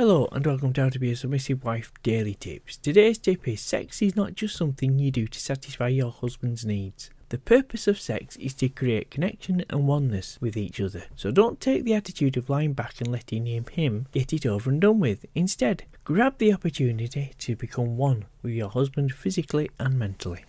Hello and welcome to How to Be a Submissive Wife Daily Tips. Today's tip is sex is not just something you do to satisfy your husband's needs. The purpose of sex is to create connection and oneness with each other. So don't take the attitude of lying back and letting him get it over and done with. Instead, grab the opportunity to become one with your husband physically and mentally.